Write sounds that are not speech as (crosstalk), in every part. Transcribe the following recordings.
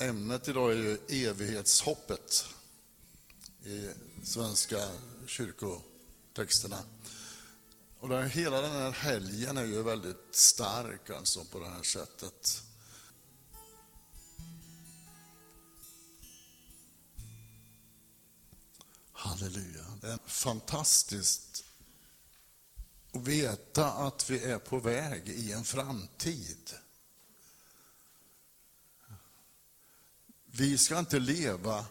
Ämnet idag är ju evighetshoppet i svenska kyrkotexterna. Och där, hela den här helgen är ju väldigt stark alltså på det här sättet. Halleluja. Det är fantastiskt att veta att vi är på väg i en framtid. Vi ska inte leva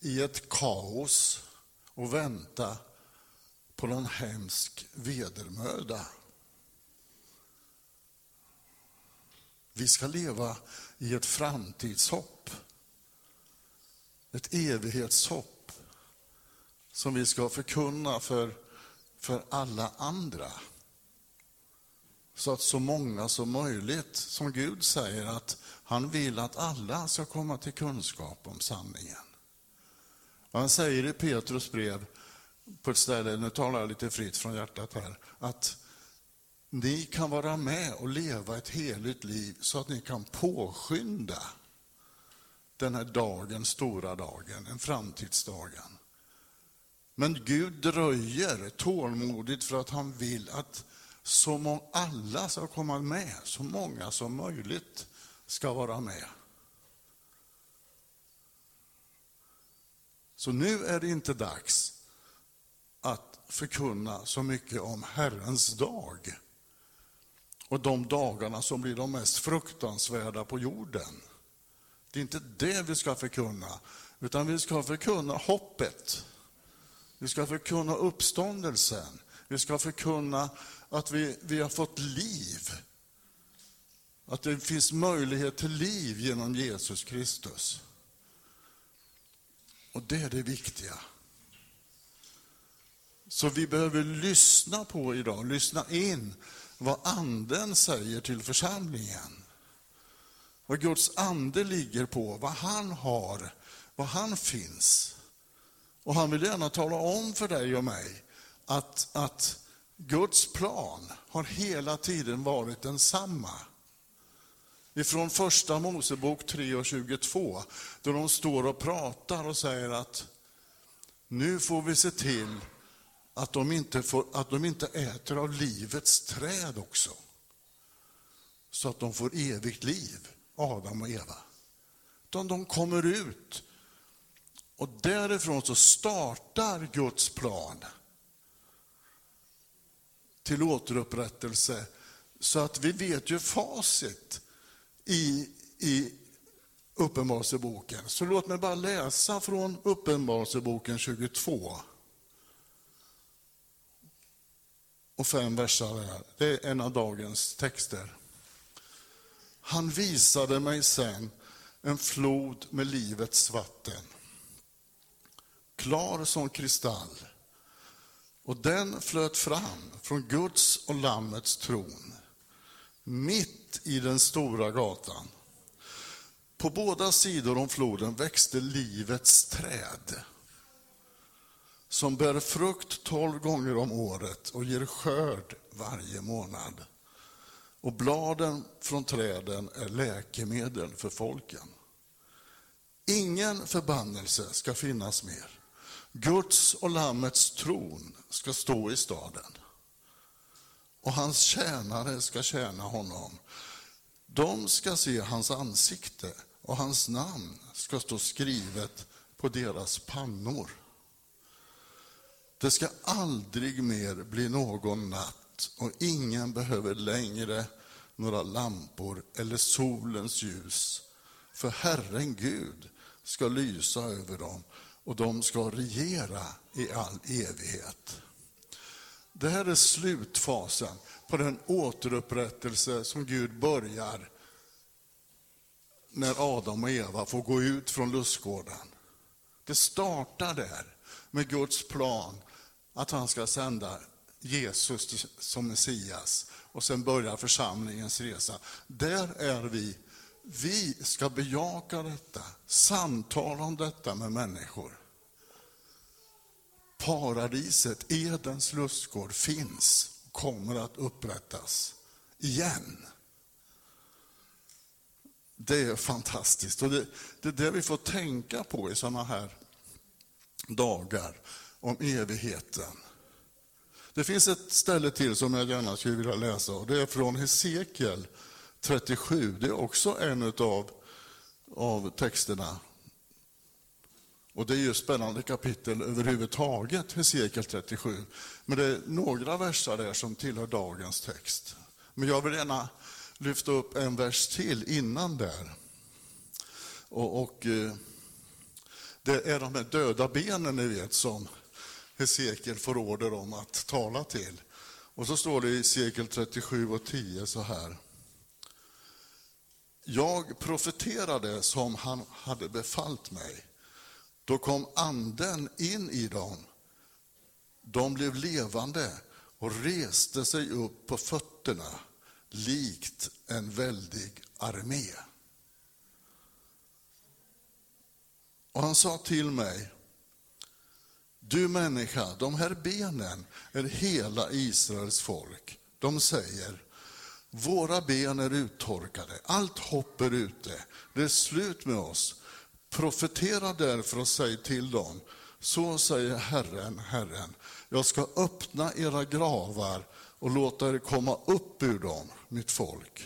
i ett kaos och vänta på någon hemsk vedermöda. Vi ska leva i ett framtidshopp. Ett evighetshopp som vi ska förkunna för, för alla andra. Så att så många som möjligt, som Gud säger att han vill att alla ska komma till kunskap om sanningen. Han säger i Petrus brev på ett ställe, nu talar jag lite fritt från hjärtat här, att ni kan vara med och leva ett heligt liv så att ni kan påskynda den här dagen, stora dagen, en framtidsdagen. Men Gud dröjer tålmodigt för att han vill att som om alla ska komma med, så många som möjligt ska vara med. Så nu är det inte dags att förkunna så mycket om Herrens dag och de dagarna som blir de mest fruktansvärda på jorden. Det är inte det vi ska förkunna, utan vi ska förkunna hoppet. Vi ska förkunna uppståndelsen. Vi ska förkunna att vi, vi har fått liv. Att det finns möjlighet till liv genom Jesus Kristus. Och det är det viktiga. Så vi behöver lyssna på idag, lyssna in vad anden säger till församlingen. Vad Guds ande ligger på, vad han har, vad han finns. Och han vill gärna tala om för dig och mig att, att Guds plan har hela tiden varit densamma. Ifrån första Mosebok 3 och 22, då de står och pratar och säger att nu får vi se till att de inte, får, att de inte äter av livets träd också. Så att de får evigt liv, Adam och Eva. Utan de kommer ut och därifrån så startar Guds plan till återupprättelse så att vi vet ju facit i, i Uppenbarelseboken. Så låt mig bara läsa från Uppenbarelseboken 22. Och fem verser där. Det är en av dagens texter. Han visade mig sen en flod med livets vatten. Klar som kristall. Och den flöt fram från Guds och Lammets tron. Mitt i den stora gatan. På båda sidor om floden växte livets träd som bär frukt tolv gånger om året och ger skörd varje månad. Och bladen från träden är läkemedel för folken. Ingen förbannelse ska finnas mer. Guds och Lammets tron ska stå i staden. Och hans tjänare ska tjäna honom. De ska se hans ansikte och hans namn ska stå skrivet på deras pannor. Det ska aldrig mer bli någon natt och ingen behöver längre några lampor eller solens ljus. För Herren Gud ska lysa över dem och de ska regera i all evighet. Det här är slutfasen på den återupprättelse som Gud börjar när Adam och Eva får gå ut från lustgården. Det startar där med Guds plan att han ska sända Jesus som Messias och sen börjar församlingens resa. Där är vi. Vi ska bejaka detta, samtala om detta med människor. Paradiset, Edens lustgård, finns och kommer att upprättas igen. Det är fantastiskt. Och det, det är det vi får tänka på i sådana här dagar om evigheten. Det finns ett ställe till som jag gärna skulle vilja läsa och det är från Hesekiel 37. Det är också en utav av texterna. Och det är ju spännande kapitel överhuvudtaget, Hesekiel 37. Men det är några verser där som tillhör dagens text. Men jag vill gärna lyfta upp en vers till innan där. Och, och eh, det är de här döda benen, ni vet, som Hesekiel får order om att tala till. Och så står det i Hesekiel 37 och 10 så här. Jag profeterade som han hade befallt mig. Då kom anden in i dem. De blev levande och reste sig upp på fötterna likt en väldig armé. Och han sa till mig, du människa, de här benen är hela Israels folk. De säger, våra ben är uttorkade, allt hopp är ute, det är slut med oss. Profetera därför och säg till dem, så säger Herren, Herren, jag ska öppna era gravar och låta er komma upp ur dem, mitt folk,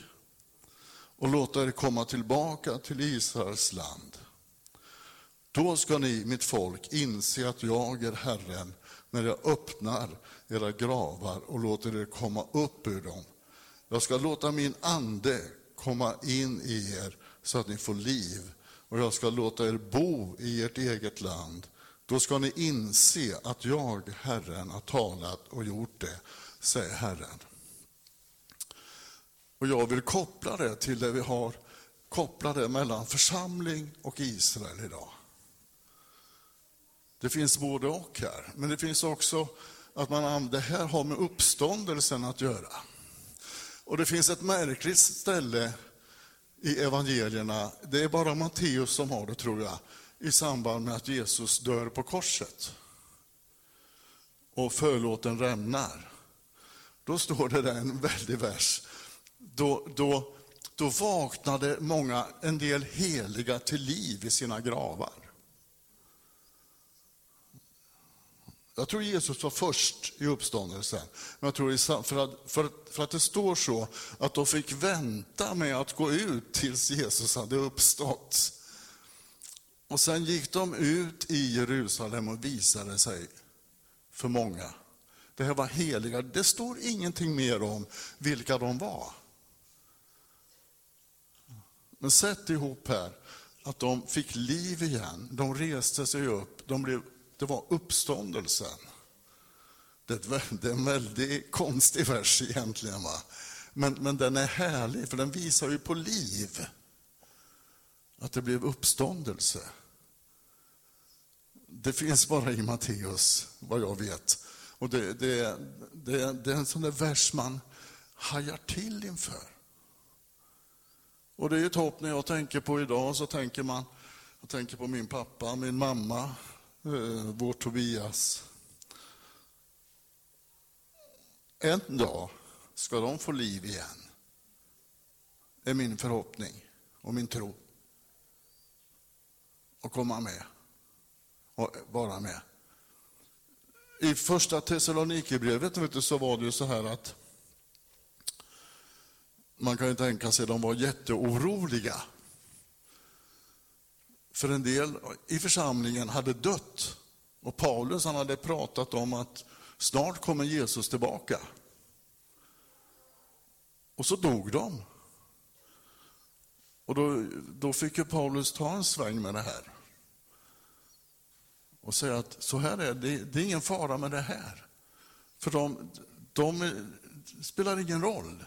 och låta er komma tillbaka till Israels land. Då ska ni, mitt folk, inse att jag är Herren när jag öppnar era gravar och låter er komma upp ur dem. Jag ska låta min ande komma in i er så att ni får liv och jag ska låta er bo i ert eget land. Då ska ni inse att jag, Herren, har talat och gjort det, säger Herren. Och jag vill koppla det till det vi har, koppla det mellan församling och Israel idag. Det finns både och här, men det finns också att man, det här har med uppståndelsen att göra. Och det finns ett märkligt ställe i evangelierna, det är bara Matteus som har det tror jag, i samband med att Jesus dör på korset. Och förlåten rämnar. Då står det där en väldig vers. Då, då, då vaknade många, en del heliga till liv i sina gravar. Jag tror Jesus var först i uppståndelsen. Men jag tror för att, för, för att det står så att de fick vänta med att gå ut tills Jesus hade uppstått. Och sen gick de ut i Jerusalem och visade sig för många. Det här var heliga. Det står ingenting mer om vilka de var. Men sätt ihop här att de fick liv igen. De reste sig upp. De blev det var uppståndelsen. Det är en väldigt konstig vers egentligen. Va? Men, men den är härlig, för den visar ju på liv. Att det blev uppståndelse. Det finns bara i Matteus, vad jag vet. Och det, det, det, det är en sån där vers man hajar till inför. Och det är ett hopp när jag tänker på idag, så tänker man, jag tänker på min pappa, min mamma, Eh, vår Tobias. En dag ska de få liv igen, Det är min förhoppning och min tro. Och komma med och vara med. I första Thessalonikerbrevet så var det ju så här att man kan ju tänka sig att de var jätteoroliga för en del i församlingen hade dött. Och Paulus han hade pratat om att snart kommer Jesus tillbaka. Och så dog de. Och då, då fick ju Paulus ta en sväng med det här. Och säga att så här är det, det är ingen fara med det här. För de, de spelar ingen roll.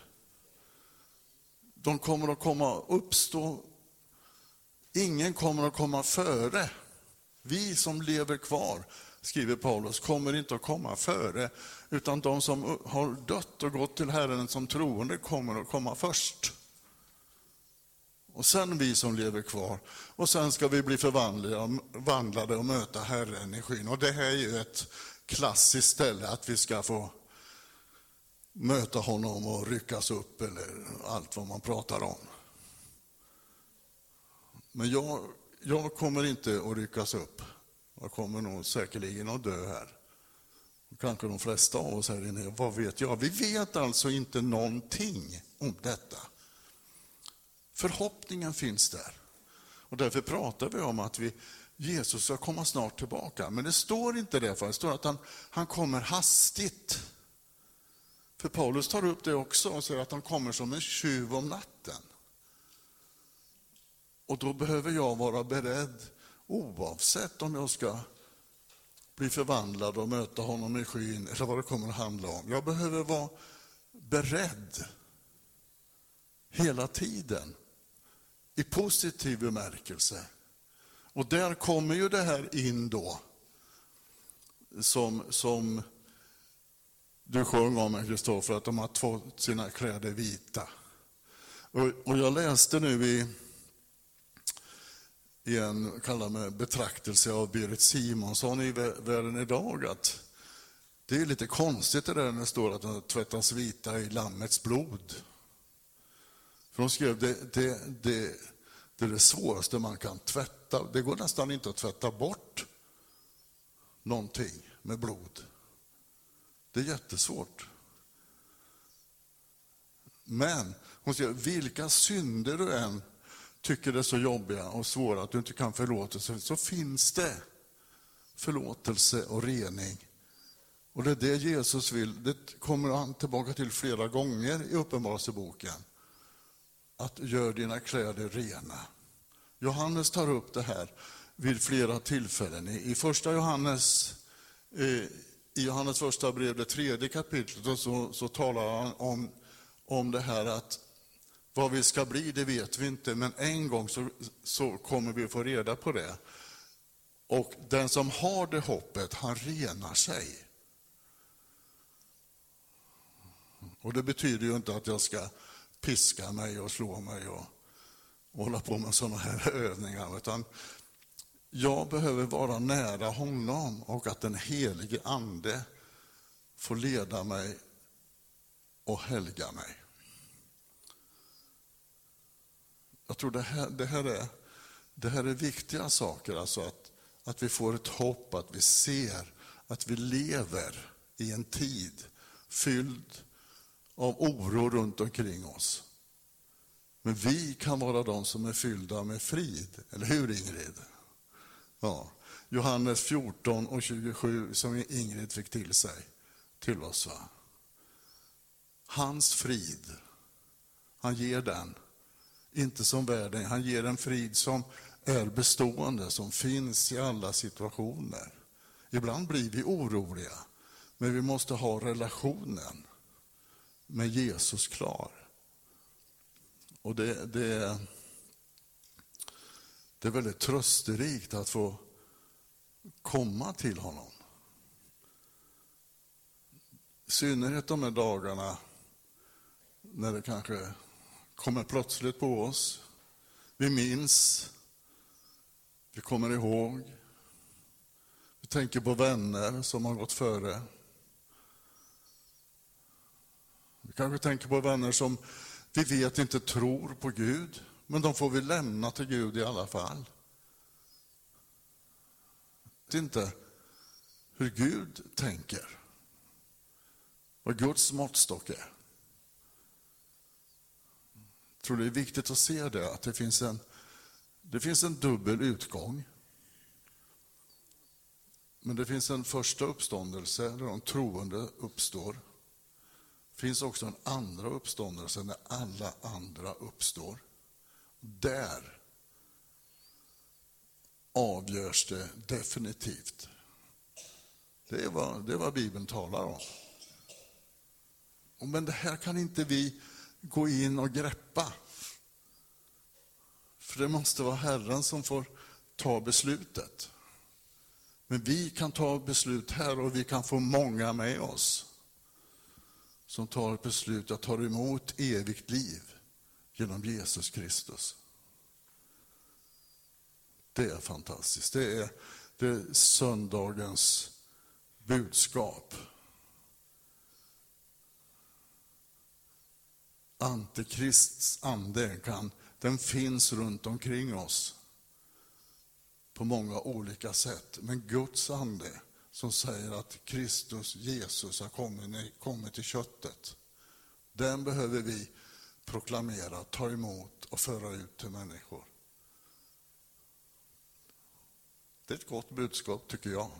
De kommer att komma uppstå Ingen kommer att komma före. Vi som lever kvar, skriver Paulus, kommer inte att komma före, utan de som har dött och gått till Herren som troende kommer att komma först. Och sen vi som lever kvar. Och sen ska vi bli förvandlade och möta Herren i skyn. Och det här är ju ett klassiskt ställe att vi ska få möta honom och ryckas upp eller allt vad man pratar om. Men jag, jag kommer inte att ryckas upp. Jag kommer nog säkerligen att dö här. Kanske de flesta av oss här inne, vad vet jag? Vi vet alltså inte någonting om detta. Förhoppningen finns där. Och därför pratar vi om att vi, Jesus ska komma snart tillbaka. Men det står inte det, för det står att han, han kommer hastigt. För Paulus tar upp det också och säger att han kommer som en tjuv om natten. Och då behöver jag vara beredd oavsett om jag ska bli förvandlad och möta honom i skyn eller vad det kommer att handla om. Jag behöver vara beredd hela tiden i positiv bemärkelse. Och där kommer ju det här in då, som, som du sjöng om, Kristoffer, att de har två sina kläder vita. Och, och jag läste nu i, i en kallar betraktelse av Berit Simonsson i Världen idag, att det är lite konstigt det där när det står att de tvättas vita i Lammets blod. För hon skrev, det, det, det, det är det svåraste man kan tvätta. Det går nästan inte att tvätta bort någonting med blod. Det är jättesvårt. Men hon säger, vilka synder du än tycker det är så jobbiga och svåra att du inte kan förlåta, så finns det förlåtelse och rening. Och det är det Jesus vill. Det kommer han tillbaka till flera gånger i Uppenbarelseboken. Att gör dina kläder rena. Johannes tar upp det här vid flera tillfällen. I första Johannes eh, i Johannes första brev, det tredje kapitlet, så, så talar han om, om det här att vad vi ska bli, det vet vi inte, men en gång så, så kommer vi få reda på det. Och den som har det hoppet, han renar sig. Och det betyder ju inte att jag ska piska mig och slå mig och, och hålla på med sådana här (laughs) övningar, utan jag behöver vara nära honom och att den helige Ande får leda mig och helga mig. Jag tror det här, det här, är, det här är viktiga saker, alltså att, att vi får ett hopp, att vi ser att vi lever i en tid fylld av oro runt omkring oss. Men vi kan vara de som är fyllda med frid, eller hur Ingrid? Ja, Johannes 14 och 27 som Ingrid fick till sig, till oss. Va? Hans frid, han ger den, inte som världen, han ger en frid som är bestående, som finns i alla situationer. Ibland blir vi oroliga, men vi måste ha relationen med Jesus klar. Och det, det, det är väldigt trösterikt att få komma till honom. I synnerhet de här dagarna när det kanske kommer plötsligt på oss. Vi minns, vi kommer ihåg, vi tänker på vänner som har gått före. Vi kanske tänker på vänner som vi vet inte tror på Gud. Men de får vi lämna till Gud i alla fall. Det är inte hur Gud tänker, vad Guds måttstock är. Jag tror det är viktigt att se det, att det finns en, det finns en dubbel utgång. Men det finns en första uppståndelse där de troende uppstår. Det finns också en andra uppståndelse när alla andra uppstår. Där avgörs det definitivt. Det är vad, det är vad Bibeln talar om. Men det här kan inte vi gå in och greppa. För det måste vara Herren som får ta beslutet. Men vi kan ta beslut här och vi kan få många med oss som tar ett beslut att ta emot evigt liv genom Jesus Kristus. Det är fantastiskt. Det är, det är söndagens budskap. Antikrists ande kan, den finns runt omkring oss. på många olika sätt. Men Guds ande som säger att Kristus, Jesus, har kommit, kommit till köttet. Den behöver vi proklamera, ta emot och föra ut till människor. Det är ett gott budskap tycker jag.